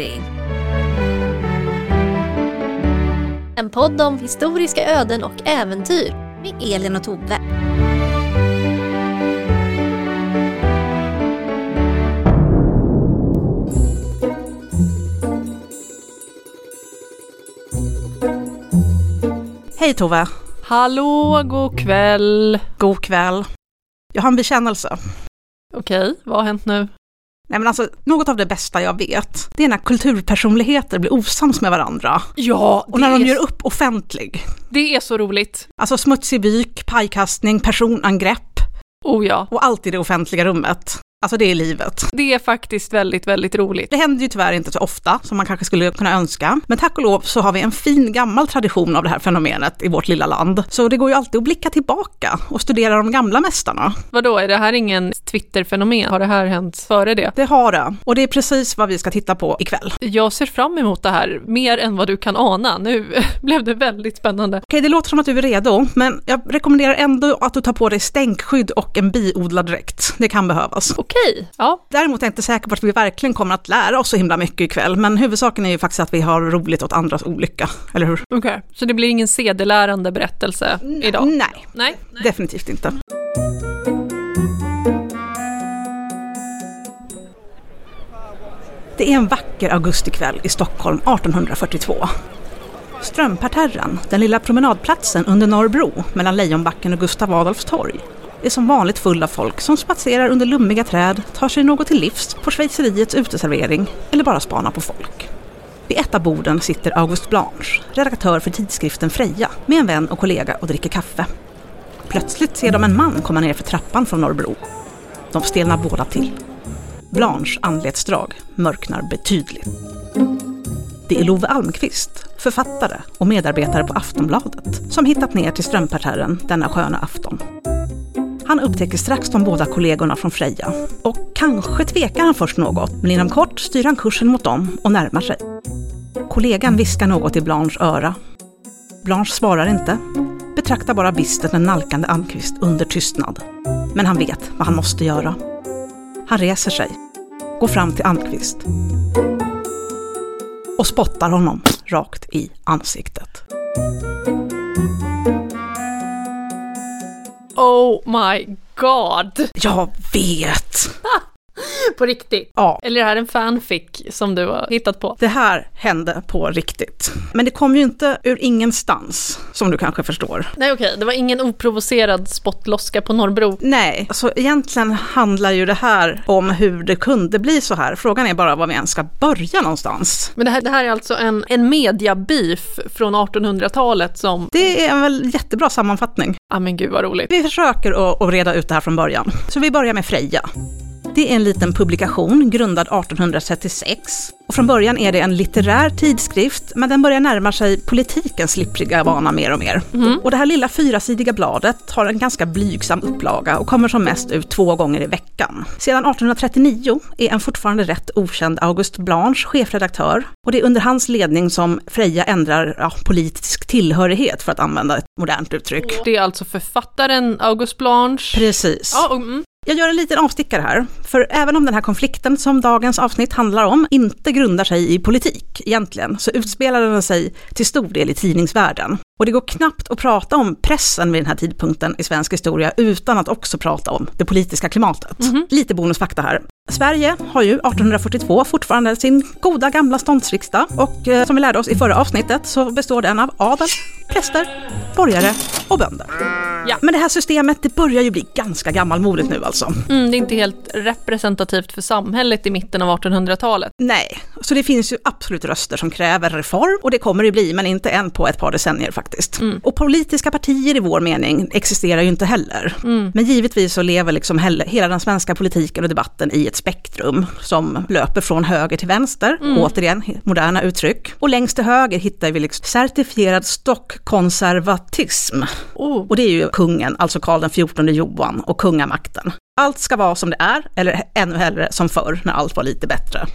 Bläddring. En podd om historiska öden och äventyr med Elin och Tove. Hej Tove! Hallå, god kväll. God kväll. Jag har en bekännelse. Okej, vad har hänt nu? Nej men alltså, något av det bästa jag vet, det är när kulturpersonligheter blir osams med varandra. Ja, Och när de gör upp offentlig. det är så roligt. Alltså smutsig byk, pajkastning, personangrepp Oh ja, och allt i det offentliga rummet. Alltså det är livet. det är faktiskt väldigt, väldigt roligt. Det händer ju tyvärr inte så ofta som man kanske skulle kunna önska. Men tack och lov så har vi en fin gammal tradition av det här fenomenet i vårt lilla land. Så det går ju alltid att blicka tillbaka och studera de gamla mästarna. Vadå, är det här ingen Twitter-fenomen? Har det här hänt före det? Det har det. Och det är precis vad vi ska titta på ikväll. Jag ser fram emot det här mer än vad du kan ana. Nu blev det väldigt spännande. Okej, det låter som att du är redo, men jag rekommenderar ändå att du tar på dig stänkskydd och en biodlad dräkt. Det kan behövas. Okej, ja. Däremot är jag inte säker på att vi verkligen kommer att lära oss så himla mycket ikväll, men huvudsaken är ju faktiskt att vi har roligt åt andras olycka, eller hur? Okej, så det blir ingen sedelärande berättelse idag? Nej, Nej. definitivt inte. Det är en vacker augustikväll i Stockholm 1842. Strömparterren, den lilla promenadplatsen under Norrbro mellan Lejonbacken och Gustav Adolfs torg, är som vanligt full av folk som spatserar under lummiga träd, tar sig något till livs på schweizeriets uteservering eller bara spanar på folk. Vid ett av borden sitter August Blanche, redaktör för tidskriften Freja, med en vän och kollega och dricker kaffe. Plötsligt ser de en man komma ner för trappan från Norrbro. De stelnar båda till. Blanche anletsdrag mörknar betydligt. Det är Love Almqvist, författare och medarbetare på Aftonbladet, som hittat ner till strömparterren denna sköna afton. Han upptäcker strax de båda kollegorna från Freja och kanske tvekar han först något, men inom kort styr han kursen mot dem och närmar sig. Kollegan viskar något i Blanches öra. Blanche svarar inte, betraktar bara bistert den nalkande Almqvist under tystnad. Men han vet vad han måste göra. Han reser sig, går fram till Almqvist och spottar honom rakt i ansiktet. Oh my god! Jag vet! På riktigt. Ja, Eller är det här en fanfic som du har hittat på? det här hände på riktigt. Men det kom ju inte ur ingenstans, som du kanske förstår. Nej okej, det var ingen oprovocerad spottloska på Norrbro. Nej, alltså egentligen handlar ju det här om hur det kunde bli så här. Frågan är bara var vi ens ska börja någonstans. Men det här, det här är alltså en, en mediabeef från 1800-talet som, Det är en väl jättebra sammanfattning. ja men gud vad roligt. Vi försöker att, att reda ut det här från början. Så vi börjar med Freja. Det är en liten publikation grundad 1836. Och från början är det en litterär tidskrift, men den börjar närma sig politikens slippriga vana mer och mer. Och det här lilla fyrasidiga bladet har en ganska blygsam upplaga och kommer som mest ut två gånger i veckan. Sedan 1839 är en fortfarande rätt okänd August Blanche chefredaktör och det är under hans ledning som Freja ändrar ja, politisk tillhörighet för att använda ett modernt uttryck. Det är alltså författaren August Blanche. Precis. Ja, och, mm. Jag gör en liten avstickare här, för även om den här konflikten som dagens avsnitt handlar om inte grundar sig i politik egentligen, så utspelar den sig till stor del i tidningsvärlden. Och det går knappt att prata om pressen vid den här tidpunkten i svensk historia utan att också prata om det politiska klimatet. Lite bonusfakta här. Sverige har ju 1842 fortfarande sin goda gamla ståndsriksdag och eh, som vi lärde oss i förra avsnittet så består den av adel, präster, borgare och bönder. Ja. Men det här systemet det börjar ju bli ganska gammalmodigt nu alltså. Mm, det är inte helt representativt för samhället i mitten av 1800-talet. Nej, så det finns ju absolut röster som kräver reform och det kommer det bli, men inte än på ett par decennier faktiskt. Och politiska partier i vår mening existerar ju inte heller. Men givetvis så lever liksom hela den svenska politiken och debatten i ett spektrum som löper från höger till vänster, återigen moderna uttryck. Och längst till höger hittar vi liksom certifierad stockkonservatism. Oh. Och det är ju kungen, alltså Karl XIV Johan och kungamakten. Allt ska vara som det är, eller ännu hellre som förr, när allt var lite bättre.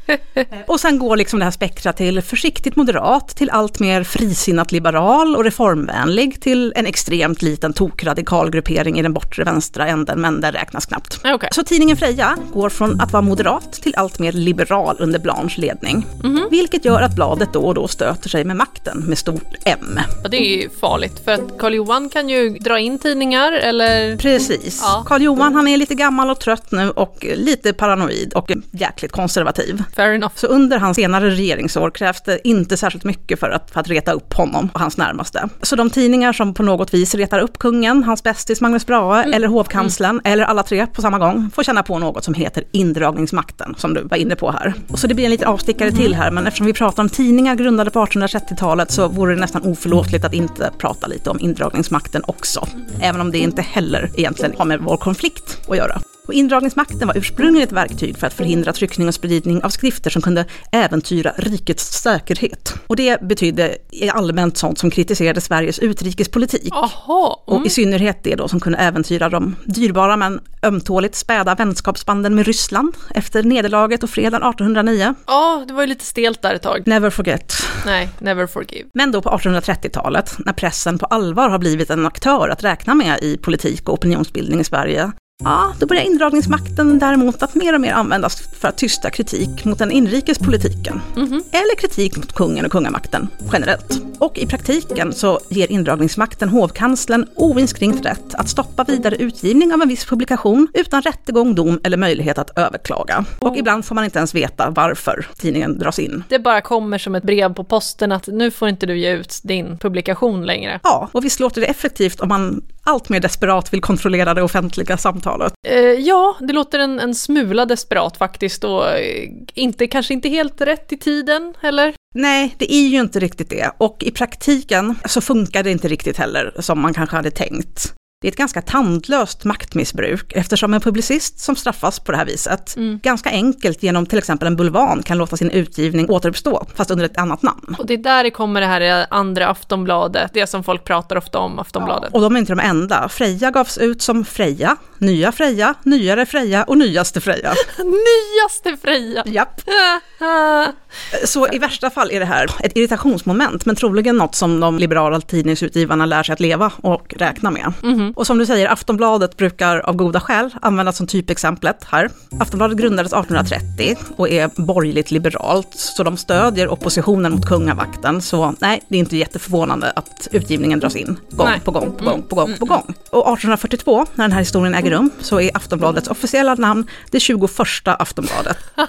och sen går liksom det här spektra till försiktigt moderat, till allt mer frisinnat liberal och reformvänlig, till en extremt liten tokradikal gruppering i den bortre vänstra änden, men den räknas knappt. Okay. Så tidningen Freja går från att vara moderat till allt mer liberal under Blanches ledning. Mm -hmm. Vilket gör att bladet då och då stöter sig med makten med stort M. Ja, det är ju farligt, för att Karl Johan kan ju dra in tidningar eller... Precis. Ja. Karl Johan han är lite gammal och trött nu och lite paranoid och jäkligt konservativ. Fair enough. Så under hans senare regeringsår krävs det inte särskilt mycket för att, för att reta upp honom och hans närmaste. Så de tidningar som på något vis retar upp kungen, hans bästis Magnus Brahe mm. eller hovkanslern mm. eller alla tre på samma gång får känna på något som heter indragningsmakten som du var inne på här. Så det blir en liten avstickare mm. till här men eftersom vi pratar om tidningar grundade på 1830-talet så vore det nästan oförlåtligt att inte prata lite om indragningsmakten också. Även om det inte heller egentligen har med vår konflikt att göra. Och indragningsmakten var ursprungligen ett verktyg för att förhindra tryckning och spridning av skrifter som kunde äventyra rikets säkerhet. Och det betydde allmänt sånt som kritiserade Sveriges utrikespolitik. Aha, mm. Och i synnerhet det då som kunde äventyra de dyrbara men ömtåligt späda vänskapsbanden med Ryssland efter nederlaget och freden 1809. Ja, det var ju lite stelt där ett tag. Never forget. Nej, never forgive. Men då på 1830-talet, när pressen på allvar har blivit en aktör att räkna med i politik och opinionsbildning i Sverige, Ja, då börjar indragningsmakten däremot att mer och mer användas för att tysta kritik mot den inrikespolitiken. Mm -hmm. Eller kritik mot kungen och kungamakten generellt. Och i praktiken så ger indragningsmakten hovkanslern oinskränkt rätt att stoppa vidare utgivning av en viss publikation utan rättegång, dom eller möjlighet att överklaga. Och ibland får man inte ens veta varför tidningen dras in. Det bara kommer som ett brev på posten att nu får inte du ge ut din publikation längre. Ja, och visst låter det effektivt om man allt mer desperat vill kontrollera det offentliga samtalet. Eh, ja, det låter en, en smula desperat faktiskt och eh, inte, kanske inte helt rätt i tiden, eller? Nej, det är ju inte riktigt det. Och i praktiken så funkar det inte riktigt heller som man kanske hade tänkt. Det är ett ganska tandlöst maktmissbruk eftersom en publicist som straffas på det här viset mm. ganska enkelt genom till exempel en bulvan kan låta sin utgivning återuppstå fast under ett annat namn. Och det är där det kommer det här andra Aftonbladet, det som folk pratar ofta om, Aftonbladet. Ja, och de är inte de enda. Freja gavs ut som Freja, Nya Freja, Nyare Freja och Nyaste Freja. nyaste Freja! Japp. Så i värsta fall är det här ett irritationsmoment, men troligen något som de liberala tidningsutgivarna lär sig att leva och räkna med. Mm -hmm. Och som du säger, Aftonbladet brukar av goda skäl användas som typexemplet här. Aftonbladet grundades 1830 och är borgerligt liberalt, så de stödjer oppositionen mot kungamakten. Så nej, det är inte jätteförvånande att utgivningen dras in gång nej. på gång på gång på gång på gång. Och 1842, när den här historien äger rum, så är Aftonbladets officiella namn det 21 Aftonbladet.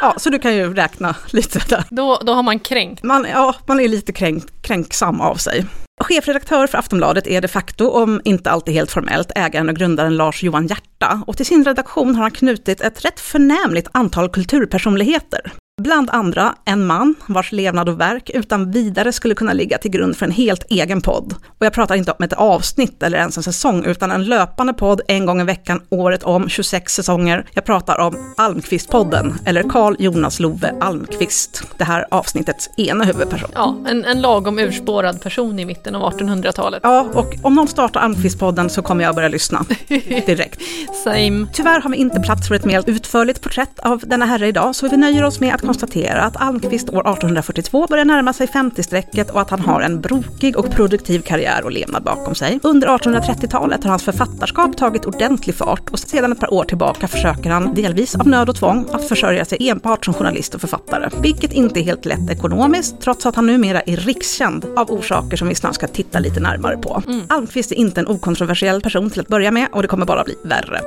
ja, så du kan ju räkna lite där. Då, då har man kränkt. Man, ja, man är lite kränk, kränksam av sig. Chefredaktör för Aftonbladet är de facto, om inte alltid helt formellt, ägaren och grundaren Lars Johan Hierta. Och till sin redaktion har han knutit ett rätt förnämligt antal kulturpersonligheter. Bland andra en man vars levnad och verk utan vidare skulle kunna ligga till grund för en helt egen podd. Och jag pratar inte om ett avsnitt eller ens en säsong, utan en löpande podd en gång i veckan, året om, 26 säsonger. Jag pratar om Almqvistpodden, eller Carl Jonas Love Almqvist. Det här avsnittets ena huvudperson. Ja, en, en lagom urspårad person i mitten av 1800-talet. Ja, och om någon startar Almqvistpodden så kommer jag börja lyssna direkt. Same. Tyvärr har vi inte plats för ett mer utförligt porträtt av denna herre idag, så vi nöjer oss med att konstatera att Almqvist år 1842 börjar närma sig 50-strecket och att han har en brokig och produktiv karriär och levnad bakom sig. Under 1830-talet har hans författarskap tagit ordentlig fart och sedan ett par år tillbaka försöker han, delvis av nöd och tvång, att försörja sig enbart som journalist och författare. Vilket inte är helt lätt ekonomiskt, trots att han numera är rikskänd av orsaker som vi snart ska titta lite närmare på. Mm. Almqvist är inte en okontroversiell person till att börja med och det kommer bara bli värre.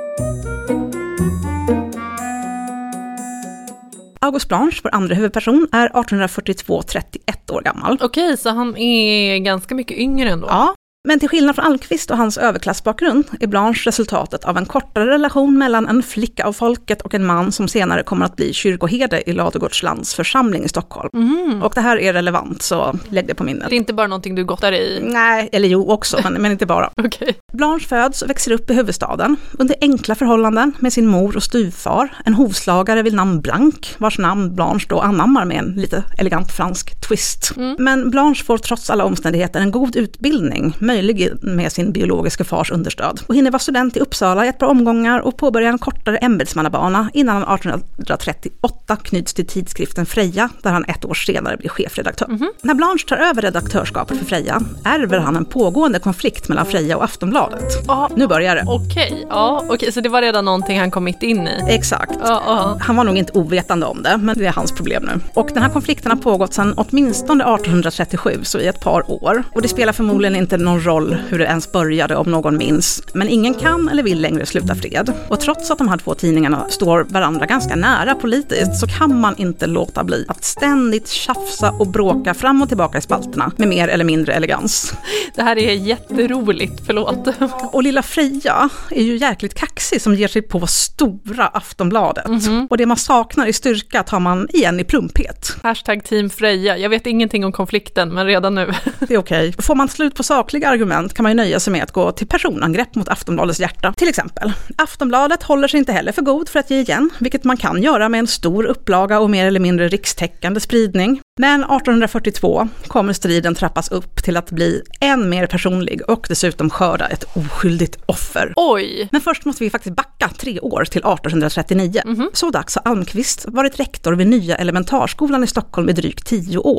August Blanche, vår andra huvudperson, är 1842-31 år gammal. Okej, så han är ganska mycket yngre ändå? Ja, men till skillnad från Almqvist och hans överklassbakgrund är Blanche resultatet av en kortare relation mellan en flicka av folket och en man som senare kommer att bli kyrkoherde i Ladugårdslands församling i Stockholm. Mm. Och det här är relevant, så lägg det på minnet. Det är inte bara någonting du gottar i? Nej, eller jo också, men, men inte bara. okay. Blanche föds och växer upp i huvudstaden under enkla förhållanden med sin mor och styvfar, en hovslagare vid namn Blanc, vars namn Blanche då anammar med en lite elegant fransk twist. Mm. Men Blanche får trots alla omständigheter en god utbildning, möjlig med sin biologiska fars understöd och hinner vara student i Uppsala i ett par omgångar och påbörjar en kortare ämbetsmannabana innan han 1838 knyts till tidskriften Freja där han ett år senare blir chefredaktör. Mm -hmm. När Blanche tar över redaktörskapet för Freja ärver han en pågående konflikt mellan Freja och Aftonbladet. Ah, nu börjar det. Okej, okay, ja, okay, så det var redan någonting han kom mitt in i? Exakt. Ah, ah. Han var nog inte ovetande om det, men det är hans problem nu. Och den här konflikten har pågått sedan åtminstone 1837, så i ett par år. Och det spelar förmodligen inte någon roll hur det ens började om någon minns. Men ingen kan eller vill längre sluta fred. Och trots att de här två tidningarna står varandra ganska nära politiskt så kan man inte låta bli att ständigt tjafsa och bråka fram och tillbaka i spalterna med mer eller mindre elegans. Det här är jätteroligt, förlåt. Och lilla Freja är ju jäkligt kaxig som ger sig på stora Aftonbladet. Mm -hmm. Och det man saknar i styrka tar man igen i plumphet. Hashtag team Freja. Jag vet ingenting om konflikten, men redan nu. Det är okej. Okay. Får man slut på sakliga argument kan man ju nöja sig med att gå till personangrepp mot Aftonbladets hjärta. Till exempel, Aftonbladet håller sig inte heller för god för att ge igen, vilket man kan göra med en stor upplaga och mer eller mindre rikstäckande spridning. Men 1842 kommer striden trappas upp till att bli än mer personlig och dessutom skörda ett oskyldigt offer. Oj! Men först måste vi faktiskt backa tre år till 1839. Mm -hmm. Så dags har Almqvist varit rektor vid Nya Elementarskolan i Stockholm i drygt tio år.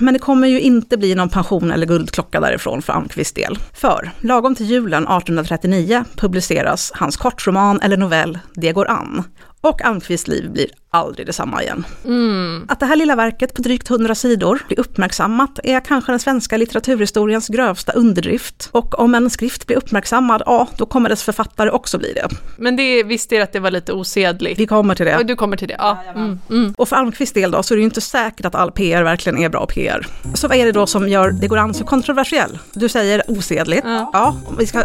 Men det kommer ju inte bli någon pension eller guldklocka därifrån för Almqvists del. För lagom till julen 1839 publiceras hans kortroman eller novell Det går an. Och Almqvists liv blir aldrig detsamma igen. Mm. Att det här lilla verket på drygt 100 sidor blir uppmärksammat är kanske den svenska litteraturhistoriens grövsta underdrift. Och om en skrift blir uppmärksammad, ja, då kommer dess författare också bli det. Men det visste att det var lite osedligt? Vi kommer till det. Och du kommer till det, ja. Mm. Mm. Och för Almqvists del då, så är det ju inte säkert att all PR verkligen är bra PR. Så vad är det då som gör Det går an så kontroversiell? Du säger osedligt. Ja. ja om vi ska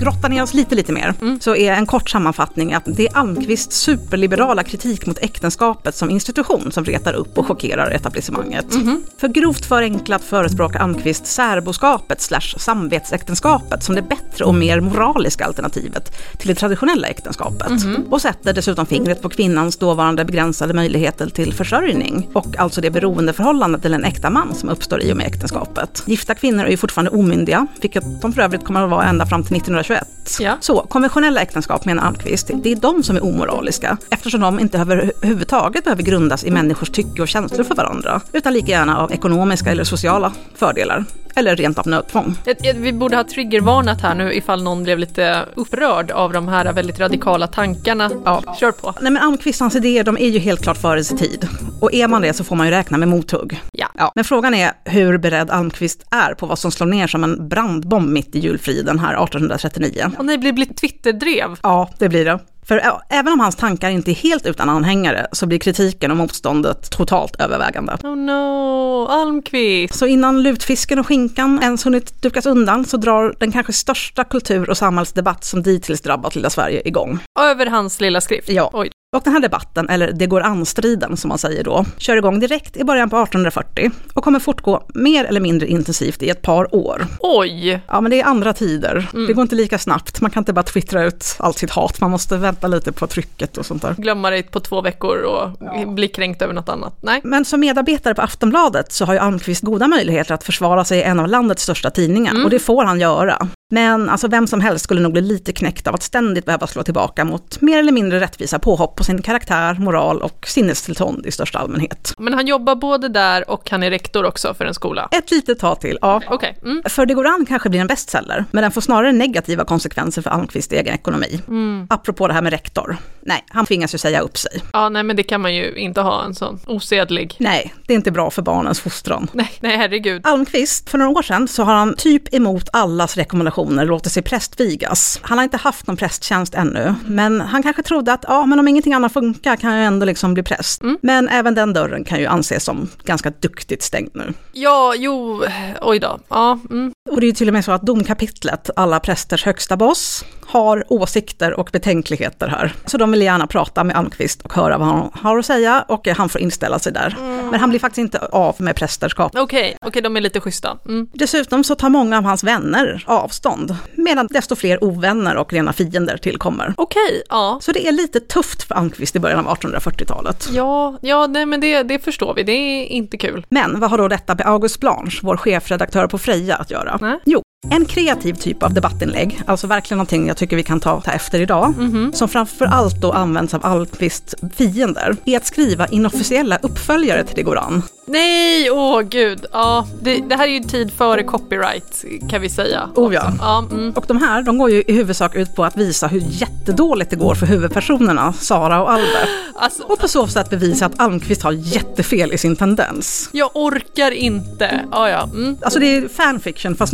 grotta ner oss lite, lite mer, mm. så är en kort sammanfattning att det är Almqvists superliberala kritik mot äktenskap äktenskapet som institution som retar upp och chockerar etablissemanget. Mm -hmm. För grovt förenklat förespråkar Almqvist särboskapet slash samvetsäktenskapet som det bättre och mer moraliska alternativet till det traditionella äktenskapet. Mm -hmm. Och sätter dessutom fingret på kvinnans dåvarande begränsade möjligheter till försörjning och alltså det beroendeförhållande till en äkta man som uppstår i och med äktenskapet. Gifta kvinnor är ju fortfarande omyndiga, vilket de för övrigt kommer att vara ända fram till 1921. Ja. Så konventionella äktenskap menar Almqvist, det är de som är omoraliska eftersom de inte överhuvudtaget överhuvudtaget behöver grundas i människors tycke och känslor för varandra, utan lika gärna av ekonomiska eller sociala fördelar eller rent av nödtvång. Vi borde ha triggervarnat här nu ifall någon blev lite upprörd av de här väldigt radikala tankarna. Ja. Kör på. Nej men Almqvist hans idéer de är ju helt klart före sin tid. Och är man det så får man ju räkna med mothugg. Ja. ja. Men frågan är hur beredd Almqvist är på vad som slår ner som en brandbomb mitt i julfriden här 1839. Och nej, blir det blir Twitterdrev. Ja, det blir det. För även om hans tankar inte är helt utan anhängare så blir kritiken och motståndet totalt övervägande. Oh no, Almqvist! Så innan lutfisken och skinkan ens hunnit dukas undan så drar den kanske största kultur och samhällsdebatt som dittills drabbat lilla Sverige igång. Över hans lilla skrift? Ja. Oj. Och den här debatten, eller det går an-striden som man säger då, kör igång direkt i början på 1840 och kommer fortgå mer eller mindre intensivt i ett par år. Oj! Ja, men det är andra tider. Mm. Det går inte lika snabbt. Man kan inte bara twittra ut allt sitt hat. Man måste vänta lite på trycket och sånt där. Glömma det på två veckor och ja. bli kränkt över något annat. Nej. Men som medarbetare på Aftonbladet så har ju Almqvist goda möjligheter att försvara sig i en av landets största tidningar. Mm. Och det får han göra. Men alltså vem som helst skulle nog bli lite knäckt av att ständigt behöva slå tillbaka mot mer eller mindre rättvisa påhopp på sin karaktär, moral och sinnestillstånd i största allmänhet. Men han jobbar både där och han är rektor också för en skola? Ett litet tag till, ja. Okay. Mm. För Det går an kanske blir en bestseller, men den får snarare negativa konsekvenser för Almqvists egen ekonomi. Mm. Apropå det här med rektor. Nej, han tvingas ju säga upp sig. Ja, nej men det kan man ju inte ha en sån osedlig. Nej, det är inte bra för barnens fostran. Nej, nej herregud. Almqvist, för några år sedan så har han typ emot allas rekommendationer låter sig prästvigas. Han har inte haft någon prästtjänst ännu, men han kanske trodde att ja, men om ingenting annat funkar kan jag ändå liksom bli präst. Mm. Men även den dörren kan ju anses som ganska duktigt stängd nu. Ja, jo, oj då. Ja, mm. Och det är ju till och med så att domkapitlet, alla prästers högsta boss, har åsikter och betänkligheter här. Så de vill gärna prata med Almqvist och höra vad han har att säga och han får inställa sig där. Mm. Men han blir faktiskt inte av med prästerskap. Okej, okay, okej okay, de är lite schyssta. Mm. Dessutom så tar många av hans vänner avstånd, medan desto fler ovänner och rena fiender tillkommer. Okej, okay, ja. Så det är lite tufft för Almqvist i början av 1840-talet. Ja, ja nej, men det, det förstår vi, det är inte kul. Men vad har då detta med August Blanche, vår chefredaktör på Freja, att göra? Nej. Jo, En kreativ typ av debattinlägg, alltså verkligen någonting jag tycker vi kan ta, ta efter idag, som framför allt då används av Almqvists fiender, är att skriva inofficiella uppföljare till Det går an. Nej, åh gud. Ja, det, det här är ju tid före copyright kan vi säga. Oh ja. ja mm. Och de här, de går ju i huvudsak ut på att visa hur jättedåligt det går för huvudpersonerna, Sara och Albert. Alltså, Och på så sätt bevisa att Almqvist har jättefel i sin tendens. jag orkar inte. Ja, ja. Mm. Alltså det är fanfiction fast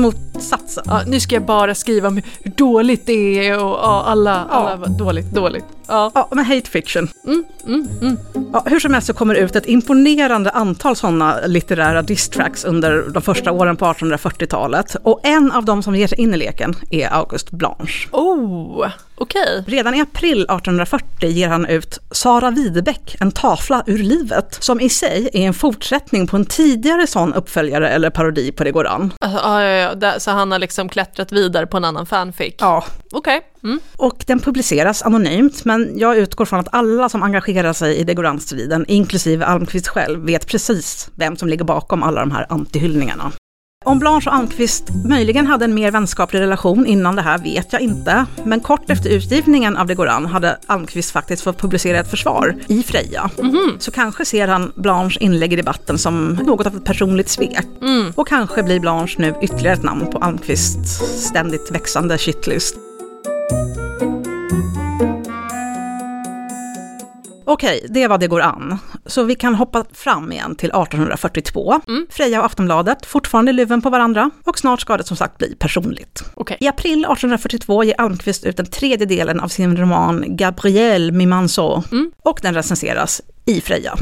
motsatsen. ja. Nu ska jag bara skriva om hur dåligt det är och ja, alla, alla var dåligt, dåligt. Ja. Ja, men hate fiction. Mm, mm, mm. Ja, hur som helst så kommer det ut ett imponerande antal sådana litterära distracks under de första åren på 1840-talet. Och en av dem som ger sig in i leken är August Blanche. Oh, okej. Redan i april 1840 ger han ut Sara Widebeck, en tavla ur livet, som i sig är en fortsättning på en tidigare sån uppföljare eller parodi på Det går an. Alltså, ja, ja, ja. Så han har liksom klättrat vidare på en annan fanfic. Ja, Okej. Mm. och den publiceras anonymt, men jag utgår från att alla som engagerar sig i an-striden, inklusive Almqvist själv, vet precis vem som ligger bakom alla de här antihyllningarna. Om Blanche och Almqvist möjligen hade en mer vänskaplig relation innan det här vet jag inte, men kort efter utgivningen av Det går an hade Almqvist faktiskt fått publicera ett försvar i Freja. Så kanske ser han Blanche inlägg i debatten som något av ett personligt svek. Och kanske blir Blanche nu ytterligare ett namn på Almqvists ständigt växande shitlist. Okej, det var det går an. Så vi kan hoppa fram igen till 1842. Freja och Aftonbladet, fortfarande luven på varandra. Och snart ska det som sagt bli personligt. Okej. I april 1842 ger Almqvist ut den tredje delen av sin roman Gabrielle Mimanceau. Och den recenseras i Freja.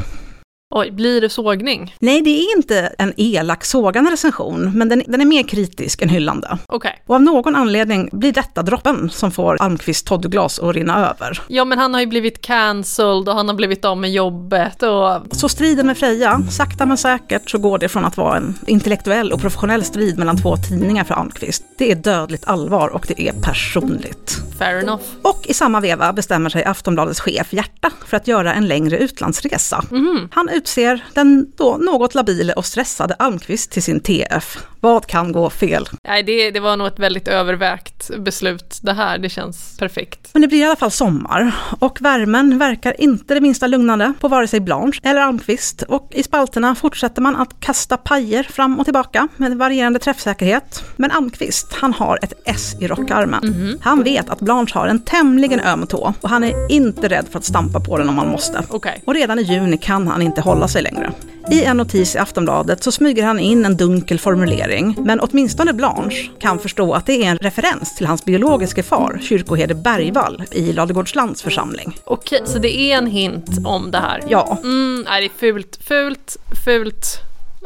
Oj, blir det sågning? Nej, det är inte en elak sågande recension, men den, den är mer kritisk än hyllande. Okej. Och av någon anledning blir detta droppen som får Almqvist Toddglas att rinna över. Ja, men han har ju blivit cancelled och han har blivit av med jobbet och... Så striden med Freja, sakta men säkert så går det från att vara en intellektuell och professionell strid mellan två tidningar för Almqvist. Det är dödligt allvar och det är personligt. Fair enough. Och i samma veva bestämmer sig Aftonbladets chef Hjärta för att göra en längre utlandsresa. Han utser den då något labile och stressade Almqvist till sin TF. Vad kan gå fel? Nej, det, det var nog ett väldigt övervägt beslut det här. Det känns perfekt. Men det blir i alla fall sommar och värmen verkar inte det minsta lugnande på vare sig Blanche eller Almqvist och i spalterna fortsätter man att kasta pajer fram och tillbaka med varierande träffsäkerhet. Men Almqvist, han har ett S i rockarmen. Han vet att Blanche har en tämligen öm tå och han är inte rädd för att stampa på den om han måste. Okej. Och redan i juni kan han inte hålla sig längre. I en notis i Aftonbladet så smyger han in en dunkel formulering, men åtminstone Blanche kan förstå att det är en referens till hans biologiske far, kyrkoherde Bergvall, i Ladugårdslands församling. Okej, så det är en hint om det här? Ja, Mm, nej, det är fult, fult, fult.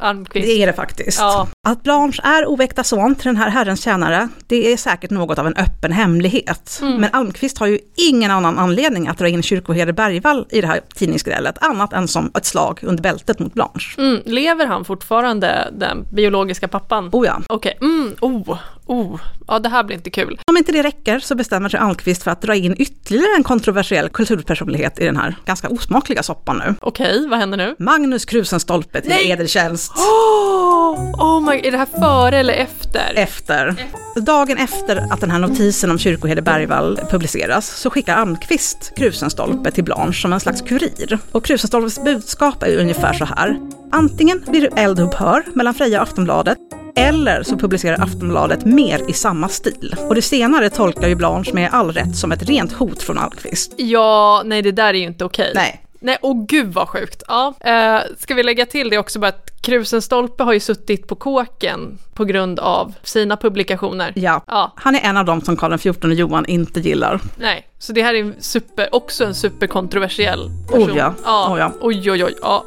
Almqvist. det är det faktiskt. Ja. Att Blanche är oväkta son till den här herrens tjänare, det är säkert något av en öppen hemlighet. Men Almqvist har ju ingen annan anledning att dra in kyrkoherde Bergvall i det här tidningsgrälet, annat än som ett slag under bältet mot Blanche. Mm, lever han fortfarande, den biologiska pappan? Oh ja. Okej, mm, oh, oh. Ja, det här blir inte kul. Om inte det räcker så bestämmer sig Almqvist för att dra in ytterligare en kontroversiell kulturpersonlighet i den här ganska osmakliga soppan nu. Okej, vad händer nu? Magnus Krusenstolpe till Nej! Edeltjänst. Oh, oh my, är det här före eller efter? Efter. Dagen efter att den här notisen om kyrkoherde Bergvall publiceras så skickar Almqvist Krusenstolpe till Blanche som en slags kurir. Och Krusenstolpes budskap är ungefär så här. Antingen blir det eldupphör mellan Freja och Aftonbladet eller så publicerar Aftonbladet mer i samma stil. Och det senare tolkar ju Blanche med all rätt som ett rent hot från Almqvist. Ja, nej det där är ju inte okej. Nej. Nej, åh gud vad sjukt. Ja, eh, ska vi lägga till det också bara att Krusenstolpe har ju suttit på kåken på grund av sina publikationer. Ja. Ja, Han är en av dem som Karl XIV Johan inte gillar. nej. Så det här är super, också en superkontroversiell person. Oh ja, ja. oh ja. Oj, oj, oj. Ja.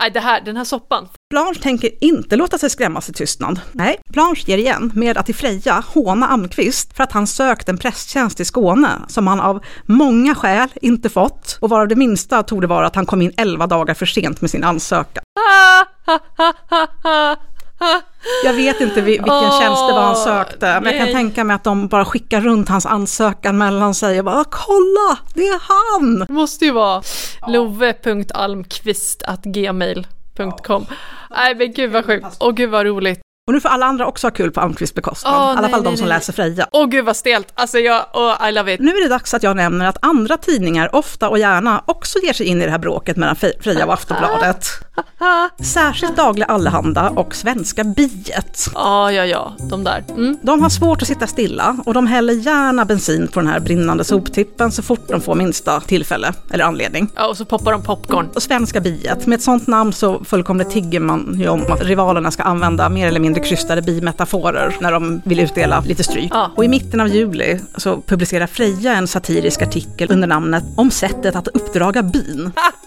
Nej, det här, den här soppan. Blanche tänker inte låta sig skrämmas i tystnad. Nej, Blanche ger igen med att i Freja håna Almqvist för att han sökt en prästtjänst i Skåne som han av många skäl inte fått och varav det minsta tog det vara att han kom in 11 dagar för sent med sin ansökan. Jag vet inte vi- vilken tjänst det var han sökte, men jag kan tänka mig att de bara skickar runt hans ansökan mellan sig och bara kolla, det är han! Det måste ju vara love.almqvist.gmail. Almqvist.com. Nej men gud vad sjukt. och gud vad roligt. Och nu får alla andra också ha kul på Almqvists bekostnad. Åh, I alla nej, fall de nej, som nej. läser Freja. Åh gud vad stelt. Alltså jag, oh, I love it. Nu är det dags att jag nämner att andra tidningar ofta och gärna också ger sig in i det här bråket mellan Freja och Aftonbladet. Särskilt Dagliga Allehanda och Svenska Biet. Ja, ja, ja, de där. Mm. De har svårt att sitta stilla och de häller gärna bensin på den här brinnande soptippen så fort de får minsta tillfälle eller anledning. Ja, och så poppar de popcorn. Och Svenska Biet, med ett sånt namn så fullkomligt tigger man ju om att rivalerna ska använda mer eller mindre krystade bimetaforer när de vill utdela lite stryk. Ja. Och i mitten av juli så publicerar Freja en satirisk artikel under namnet Om sättet att uppdraga bin.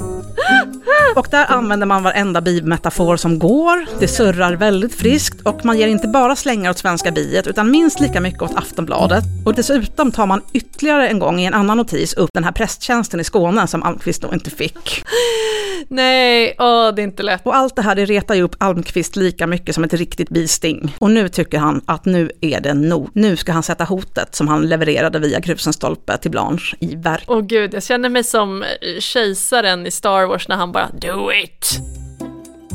Och där använder man varenda bimetafor som går, det surrar väldigt friskt och man ger inte bara slängar åt Svenska biet utan minst lika mycket åt Aftonbladet. Och dessutom tar man ytterligare en gång i en annan notis upp den här prästtjänsten i Skåne som Almqvist då inte fick. Nej, åh, det är inte lätt. Och allt det här det retar ju upp Almqvist lika mycket som ett riktigt bisting. Och nu tycker han att nu är det nog. Nu ska han sätta hotet som han levererade via Krusenstolpe till Blanche i verk. Åh gud, jag känner mig som kejsaren i Star Wars när han bara do it.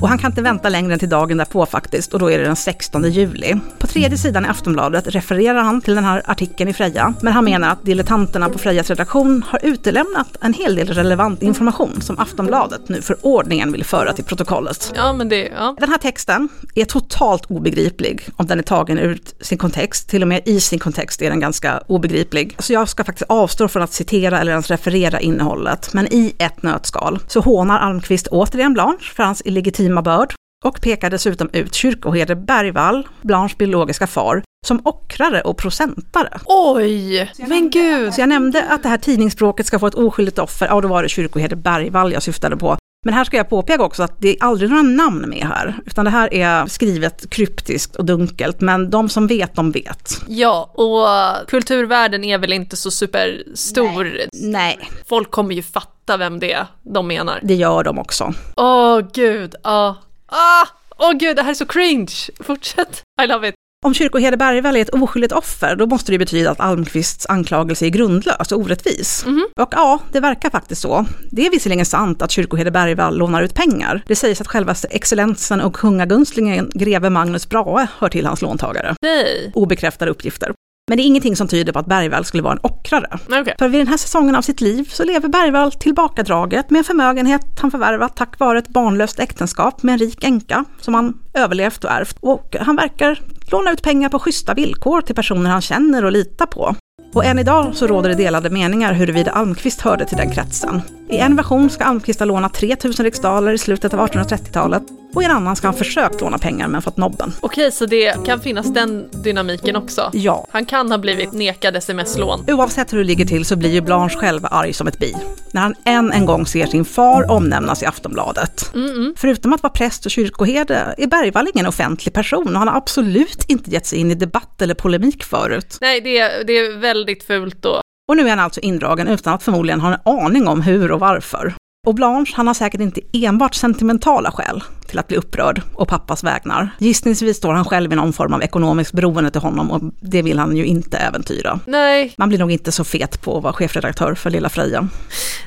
Och han kan inte vänta längre än till dagen därpå faktiskt, och då är det den 16 juli. På tredje sidan i Aftonbladet refererar han till den här artikeln i Freja, men han menar att dilettanterna på Frejas redaktion har utelämnat en hel del relevant information som Aftonbladet nu för ordningen vill föra till protokollet. Ja, men det, ja. Den här texten är totalt obegriplig om den är tagen ur sin kontext. Till och med i sin kontext är den ganska obegriplig. Så jag ska faktiskt avstå från att citera eller ens referera innehållet. Men i ett nötskal så hånar Almqvist återigen Blanche för hans illegitima börd och pekar dessutom ut kyrkoherde Bergvall, Blanches biologiska far, som ockrare och procentare. Oj, men gud. Så jag nämnde att det här tidningsspråket ska få ett oskyldigt offer, ja då var det kyrkoherde Bergvall jag syftade på. Men här ska jag påpeka också att det är aldrig några namn med här, utan det här är skrivet kryptiskt och dunkelt, men de som vet, de vet. Ja, och kulturvärlden är väl inte så superstor. Nej, Folk kommer ju fatta vem det är de menar. det gör de också. Åh gud, ja. Ah, åh gud, det här är så cringe. Fortsätt. I love it. Om kyrkoherde Bergvall är ett oskyldigt offer, då måste det betyda att Almqvists anklagelse är grundlös och orättvis. Och ja, det verkar faktiskt så. Det är visserligen sant att kyrkoherde Bergvall lånar ut pengar. Det sägs att självaste excellensen och kungagunslingen greve Magnus Brahe hör till hans låntagare. Nej. Obekräftade uppgifter. Men det är ingenting som tyder på att Bergvall skulle vara en ockrare. Okej. För vid den här säsongen av sitt liv så lever Bergvall tillbakadraget med en förmögenhet han förvärvat tack vare ett barnlöst äktenskap med en rik änka som han överlevt och ärvt. Och han verkar låna ut pengar på schyssta villkor till personer han känner och litar på. Och än idag så råder det delade meningar huruvida Almqvist hörde till den kretsen. I en version ska Almqvist ha lånat 3000 riksdaler i slutet av 1830-talet och i en annan ska han försökt låna pengar men fått nobben. Okej, så det kan finnas den dynamiken också. Ja, Han kan ha blivit nekad sms-lån. Oavsett hur det ligger till så blir ju Blanche själv arg som ett bi. När han än en gång ser sin far omnämnas i Aftonbladet. Förutom att vara präst och kyrkoherde är Bergvall ingen offentlig person och han har absolut inte gett sig in i debatt eller polemik förut. Nej, det är, det är väldigt fult då. Och nu är han alltså indragen utan att förmodligen ha en aning om hur och varför. Och Blanche, han har säkert inte enbart sentimentala skäl till att bli upprörd och pappas vägnar. Gissningsvis står han själv i någon form av ekonomisk beroende till honom och det vill han ju inte äventyra. Nej, Man blir nog inte så fet på att vara chefredaktör för Lilla Freja.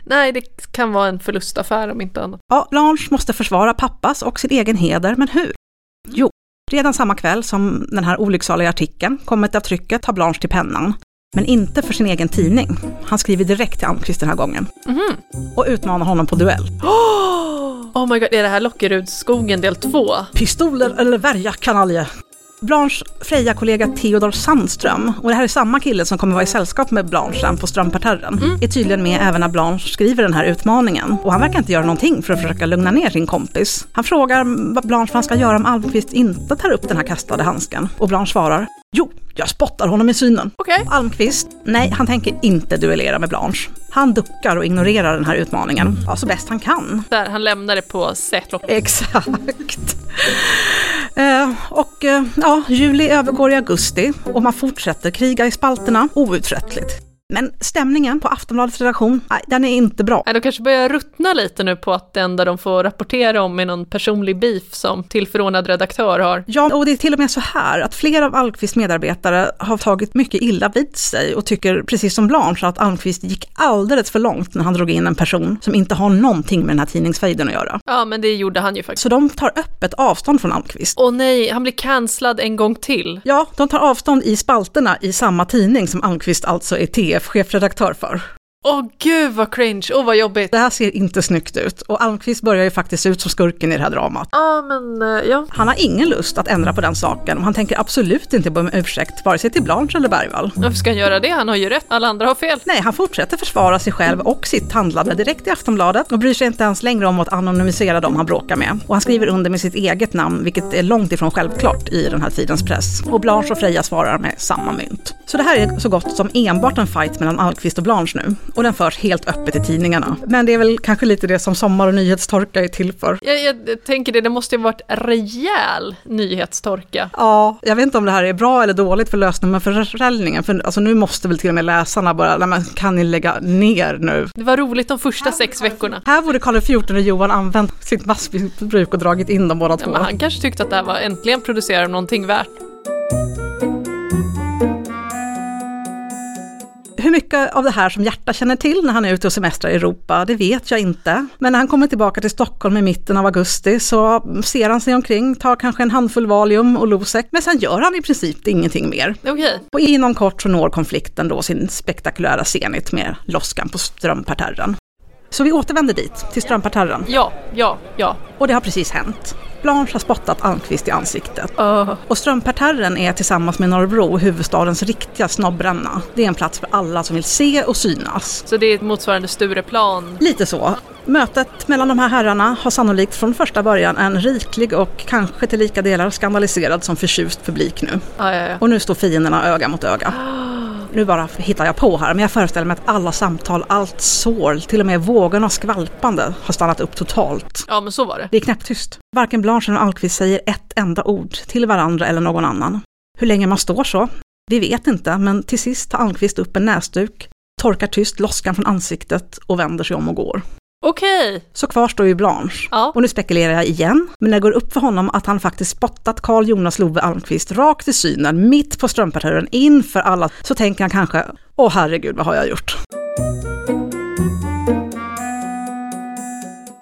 nej, det kan vara en förlustaffär om inte annat. Ja, Blanche måste försvara pappas och sin egen heder, men hur? Jo, redan samma kväll som den här olycksaliga artikeln kommit av trycket tar Blanche till pennan. Men inte för sin egen tidning. Han skriver direkt till Almqvist den här gången. Och utmanar honom på duell. Oh my god, är det här Lockerudsskogen del två? Pistoler eller värja kanalje? Blanche Freja-kollega Theodor Sandström, och det här är samma kille som kommer vara i sällskap med Blanche sen på Strömparterren, är tydligen med även när Blanche skriver den här utmaningen. Och han verkar inte göra någonting för att försöka lugna ner sin kompis. Han frågar vad Blanche vad han ska göra om Almqvist inte tar upp den här kastade handsken. Och Blanche svarar, jo, jag spottar honom i synen. Okej. Almqvist, nej, han tänker inte duellera med Blanche. Han duckar och ignorerar den här utmaningen, ja, så bäst han kan. Där, han lämnar det på set. Exakt. Eh, och eh, ja, juli övergår i augusti och man fortsätter kriga i spalterna outtröttligt. Men stämningen på Aftonbladets redaktion, den är inte bra. De kanske börjar ruttna lite nu på att det enda de får rapportera om är någon personlig beef som tillförordnad redaktör har. Ja, och det är till och med så här att flera av Almqvists medarbetare har tagit mycket illa vid sig och tycker precis som Blanche att Almqvist gick alldeles för långt när han drog in en person som inte har någonting med den här tidningsfejden att göra. Ja, men det gjorde han ju faktiskt. Så de tar öppet avstånd från Almqvist. Åh nej, han blir cancellad en gång till. Ja, de tar avstånd i spalterna i samma tidning som Almqvist alltså är TF-chefredaktör för. Åh gud vad cringe, åh vad jobbigt. Det här ser inte snyggt ut och Almqvist börjar ju faktiskt ut som skurken i det här dramat. Ja, men eh, ja. Han har ingen lust att ändra på den saken och han tänker absolut inte be om ursäkt, vare sig till Blanche eller Bergvall. Varför ska han göra det? Han har ju rätt, alla andra har fel. Nej, han fortsätter försvara sig själv och sitt handlande direkt i Aftonbladet och bryr sig inte ens längre om att anonymisera dem han bråkar med. Och han skriver under med sitt eget namn, vilket är långt ifrån självklart i den här tidens press. Och Blanche och Freja svarar med samma mynt. Så det här är så gott som enbart en fight mellan Almqvist och Blanche nu. Och den förs helt öppet i tidningarna. Men det är väl kanske lite det som sommar och nyhetstorka är till för. Jag, jag tänker det, det måste ju varit rejäl nyhetstorka. Ja, jag vet inte om det här är bra eller dåligt för lösnummerförsäljningen. För alltså, nu måste väl till och med läsarna bara, nej men kan ni lägga ner nu? Det var roligt de första sex veckorna. Här borde Karl XIV Johan använt sitt massmissbruk och dragit in dem båda Ja, två. han kanske tyckte att det här var äntligen producerar någonting värt. Mycket av det här som Hjärta känner till när han är ute och semestrar i Europa, det vet jag inte. Men när han kommer tillbaka till Stockholm i mitten av augusti så ser han sig omkring, tar kanske en handfull Valium och Losec, men sen gör han i princip ingenting mer. Okej, Och inom kort så når konflikten då sin spektakulära zenit med loskan på strömparterren. Så vi återvänder dit, till strömparterren. ja, ja, ja. Och det har precis hänt. Blanche har spottat Almqvist i ansiktet. Uh, Och Strömparterren är tillsammans med Norrbro huvudstadens riktiga snobbränna. Det är en plats för alla som vill se och synas. så det är ett motsvarande Stureplan. Lite så. Mötet mellan de här herrarna har sannolikt från första början en riklig och kanske till lika delar skandaliserad som förtjust publik nu. Ja, ja, ja. Och nu står fienderna öga mot öga. Nu bara hittar jag på här, men jag föreställer mig att alla samtal, allt sår, till och med vågorna skvalpande har stannat upp totalt. ja, men så var det. Det är knäpptyst. Varken Blanche eller Almqvist säger ett enda ord till varandra eller någon annan. Hur länge man står så? Vi vet inte, men till sist tar Almqvist upp en näsduk, torkar tyst loskan från ansiktet och vänder sig om och går. Okej, Så kvar står ju Blanche. Ja. Och nu spekulerar jag igen, men det går upp för honom att han faktiskt spottat Carl Jonas Love Almqvist rakt i synen, mitt på strömparterren, inför alla, så tänker han kanske, åh herregud, vad har jag gjort?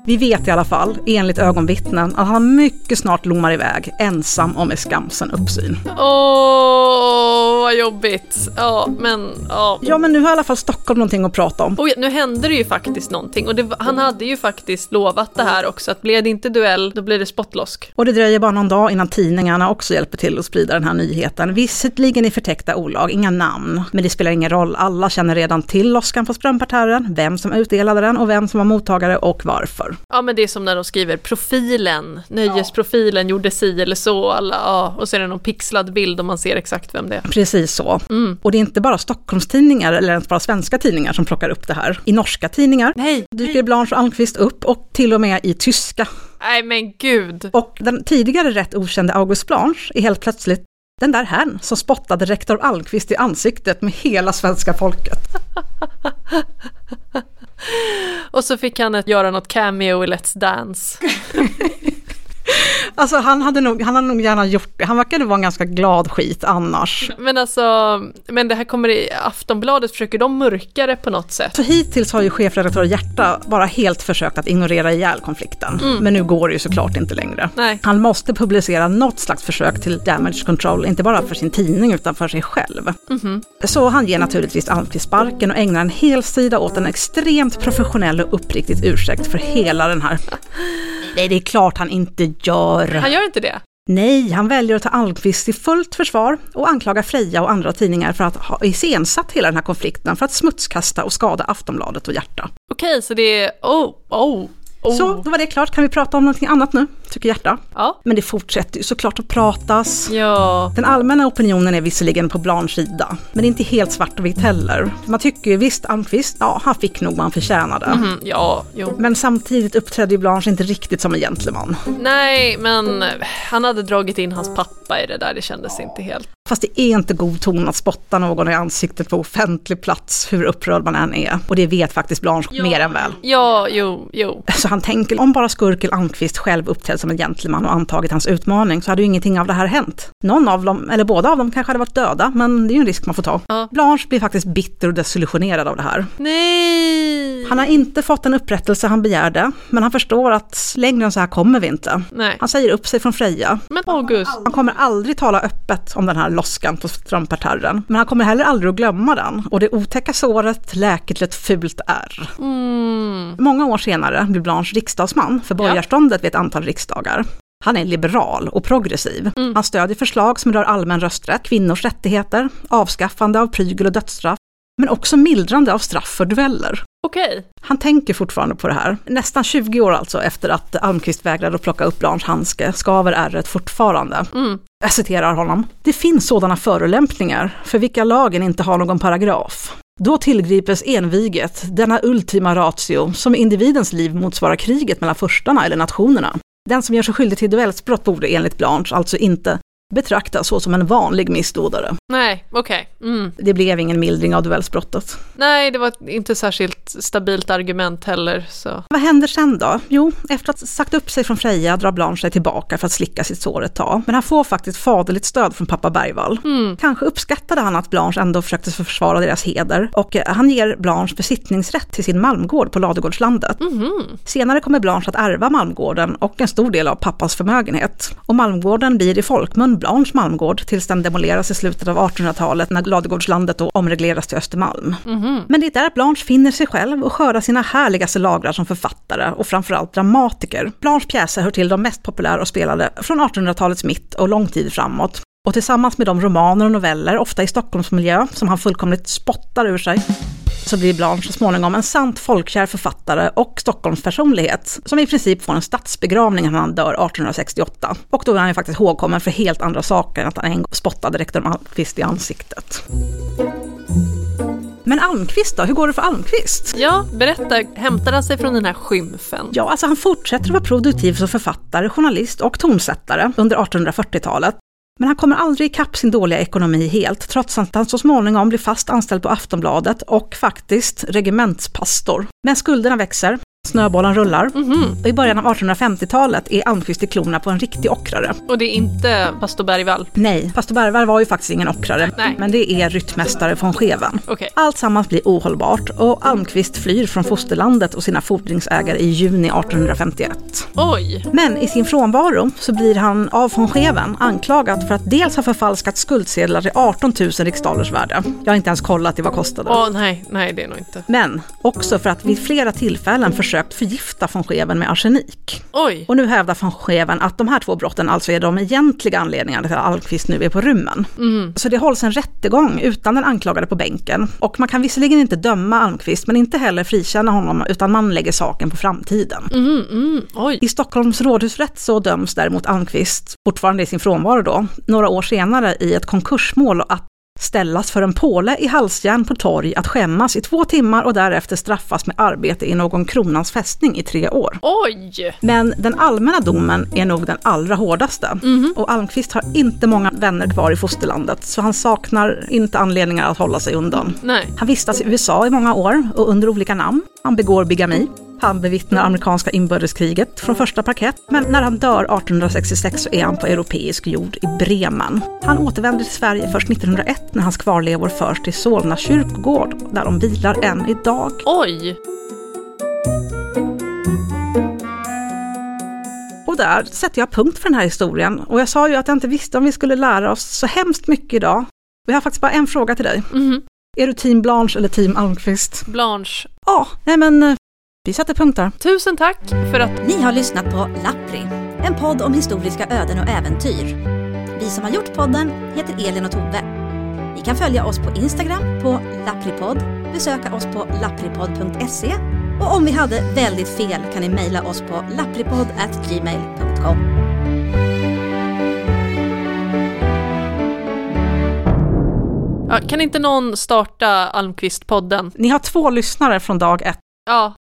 Vi vet i alla fall, enligt ögonvittnen, att han mycket snart lommar iväg, ensam och med skamsen uppsyn. åh vad jobbigt. Ja, men ja. Ja, men nu har i alla fall Stockholm någonting att prata om. Och nu hände det ju faktiskt någonting och det, han hade ju faktiskt lovat det här också att blir det inte duell då blir det spottlosk. Och det dröjer bara någon dag innan tidningarna också hjälper till att sprida den här nyheten. Visserligen i förtäckta olag, inga namn. Men det spelar ingen roll, alla känner redan till loskan på strömparterren, vem som utdelade den och vem som var mottagare och varför. Ja men det är som när de skriver profilen, nöjesprofilen gjorde si eller så, alla, ja, och så är det någon pixlad bild och man ser exakt vem det är. Precis så. Och det är inte bara Stockholmstidningar eller ens bara svenska tidningar som plockar upp det här. I norska tidningar Nej, dyker Blanche Almqvist upp och till och med i tyska. nej men gud. Och den tidigare rätt okände August Blanche är helt plötsligt den där herrn som spottade rektor Almqvist i ansiktet med hela svenska folket. Och så fick han ett, göra något cameo i Let's Dance. Alltså han hade nog, han hade nog gärna gjort det. Han verkade vara en ganska glad skit annars. Men alltså, men det här kommer i Aftonbladet, försöker de mörka det på något sätt? Så hittills har ju chefredaktör Hjärta bara helt försökt att ignorera ihjäl konflikten. Men nu går det ju såklart inte längre. Nej. Han måste publicera något slags försök till damage control, inte bara för sin tidning utan för sig själv. Så han ger naturligtvis Almqvist sparken och ägnar en hel sida åt en extremt professionell och uppriktigt ursäkt för hela den här... Nej, det är klart han inte gör. Han gör inte det? Nej, han väljer att ta Almqvist i fullt försvar och anklagar Freja och andra tidningar för att ha iscensatt hela den här konflikten för att smutskasta och skada Aftonbladet och Hjärta. Okej, så det är, oh, oh, oh. Så, då var det klart. Kan vi prata om någonting annat nu? Tycker hjärta. Ja. Men det fortsätter ju såklart att pratas. Ja. Den allmänna opinionen är visserligen på Blanches sida, men inte helt svart och vitt heller. Man tycker ju visst, Almqvist, ja, han fick nog vad han förtjänade. Mm, ja, jo. Men samtidigt uppträdde ju Blanche inte riktigt som en gentleman. Nej, men han hade dragit in hans pappa i det där, det kändes inte helt... Fast det är inte god ton att spotta någon i ansiktet på offentlig plats, hur upprörd man än är. Och det vet faktiskt Blanche mer än väl. Ja, jo, jo. Så han tänker, om bara skurken Almqvist själv uppträtt som en gentleman och antagit hans utmaning så hade ju ingenting av det här hänt. Någon av dem, eller båda av dem, kanske hade varit döda, men det är ju en risk man får ta. Ja. Blanche blir faktiskt bitter och desillusionerad av det här. Nej! Han har inte fått den upprättelse han begärde, men han förstår att längre än så här kommer vi inte. Nej. Han säger upp sig från Freja. Men August, Han kommer aldrig tala öppet om den här loskan på strömparterren, men han kommer heller aldrig att glömma den. Och det otäcka såret läker till ett fult ärr. mm. Många år senare blir Blanche riksdagsman för borgarståndet vid ett antal riksdagar. Han är liberal och progressiv. Han stödjer förslag som rör allmän rösträtt, kvinnors rättigheter, avskaffande av prygel och dödsstraff, men också mildrande av straff för dueller. okej. Han tänker fortfarande på det här. Nästan 20 år alltså efter att Almqvist vägrade att plocka upp Blanches handske skaver ärret fortfarande. Mm. Jag citerar honom. Det finns sådana förolämpningar för vilka lagen inte har någon paragraf. Då tillgripes enviget, denna ultima ratio, som i individens liv motsvarar kriget mellan förstarna eller nationerna. Den som gör sig skyldig till duellsbrott borde enligt Blanche alltså inte betraktas så som en vanlig missdådare. Nej, okej. Mm. Det blev ingen mildring av duellsbrottet. Nej, det var inte särskilt stabilt argument heller, så... Vad händer sen då? Jo, efter att ha sagt upp sig från Freja drar Blanche sig tillbaka för att slicka sitt sår ett tag. Men han får faktiskt faderligt stöd från pappa Bergvall. Kanske uppskattade han att Blanche ändå försökte försvara deras heder och eh, han ger Blanche besittningsrätt till sin Malmgård på Ladugårdslandet. Senare kommer Blanche att ärva Malmgården och en stor del av pappas förmögenhet. Och Malmgården blir i folkmun Blanches Malmgård tills den demoleras i slutet av 1800-talet när Ladugårdslandet då omregleras till Östermalm. Men det är där Blanche finner sig själv och skördar sina härligaste lagrar som författare och framförallt dramatiker. Blanches pjäser hör till de mest populära och spelade från 1800-talets mitt och lång tid framåt. Och tillsammans med de romaner och noveller, ofta i Stockholmsmiljö, som han fullkomligt spottar ur sig, så blir Blanche så småningom en sant folkkär författare och Stockholmspersonlighet, som i princip får en statsbegravning när han dör 1868. Och då är han ju faktiskt ihågkommen för helt andra saker än att han en gång spottade rektor Almqvist i ansiktet. Men Almqvist då, hur går det för Almqvist? Ja, berätta, hämtar han sig från den här skymfen? Ja, alltså han fortsätter att vara produktiv som författare, journalist och tonsättare under 1840-talet. Men han kommer aldrig ikapp sin dåliga ekonomi helt, trots att han så småningom blir fast anställd på Aftonbladet och faktiskt regementspastor. Men skulderna växer, snöbollen rullar och i början av 1850-talet är Almqvist i klorna på en riktig ockrare. Och det är inte pastor Bergvall? Nej, pastor Bergvall var ju faktiskt ingen ockrare, Nej. men det är ryttmästare von Scheven. Okej. Allt sammans blir ohållbart och Almqvist flyr från fosterlandet och sina fordringsägare i juni 1851. Oj! Men i sin frånvaro så blir han av von Scheven anklagad för att dels ha förfalskat skuldsedlar till 18 000 riksdalers värde. Jag har inte ens kollat i vad kostade. Åh nej, nej det är nog inte. Men också för att vid flera tillfällen försökt förgifta von Scheven med arsenik. Oj! Och nu hävdar von Scheven att de här två brotten alltså är de egentliga anledningarna till att Almqvist nu är på rymmen. Så det hålls en rättegång utan den anklagade på bänken. Och man kan visserligen inte döma Almqvist men inte heller frikänna honom utan man lägger saken på framtiden. Mm, mm. I Stockholms rådhusrätt så döms däremot Almqvist, fortfarande i sin frånvaro då, några år senare i ett konkursmål att ställas för en påle i halsjärn på torg att skämmas i två timmar och därefter straffas med arbete i någon kronans fästning i tre år. Oj! Men den allmänna domen är nog den allra hårdaste. Och Almqvist har inte många vänner kvar i fosterlandet, så han saknar inte anledningar att hålla sig undan. Nej. Han vistas i USA i många år och under olika namn. Han begår bigami. Han bevittnar amerikanska inbördeskriget från första parkett, men när han dör 1866 så är han på europeisk jord i Bremen. Han återvänder till Sverige först 1901 när hans kvarlevor förs till Solna kyrkogård, där de vilar än idag. Oj! Och där sätter jag punkt för den här historien. Och jag sa ju att jag inte visste om vi skulle lära oss så hemskt mycket idag. Vi har faktiskt bara en fråga till dig. Mhm. Är du team Blanche eller team Almqvist? Blanche. Ja, nej men eh, vi sätter punkt där. Tusen tack för att ni har lyssnat på Lappri, en podd om historiska öden och äventyr. Vi som har gjort podden heter Elin och Tove. Ni kan följa oss på Instagram på lappripodd, besöka oss på lappripodd.se och om vi hade väldigt fel kan ni mejla oss på lappripodd.gmail.com. Kan inte någon starta Almqvist-podden? Ni har två lyssnare från dag ett. Ja,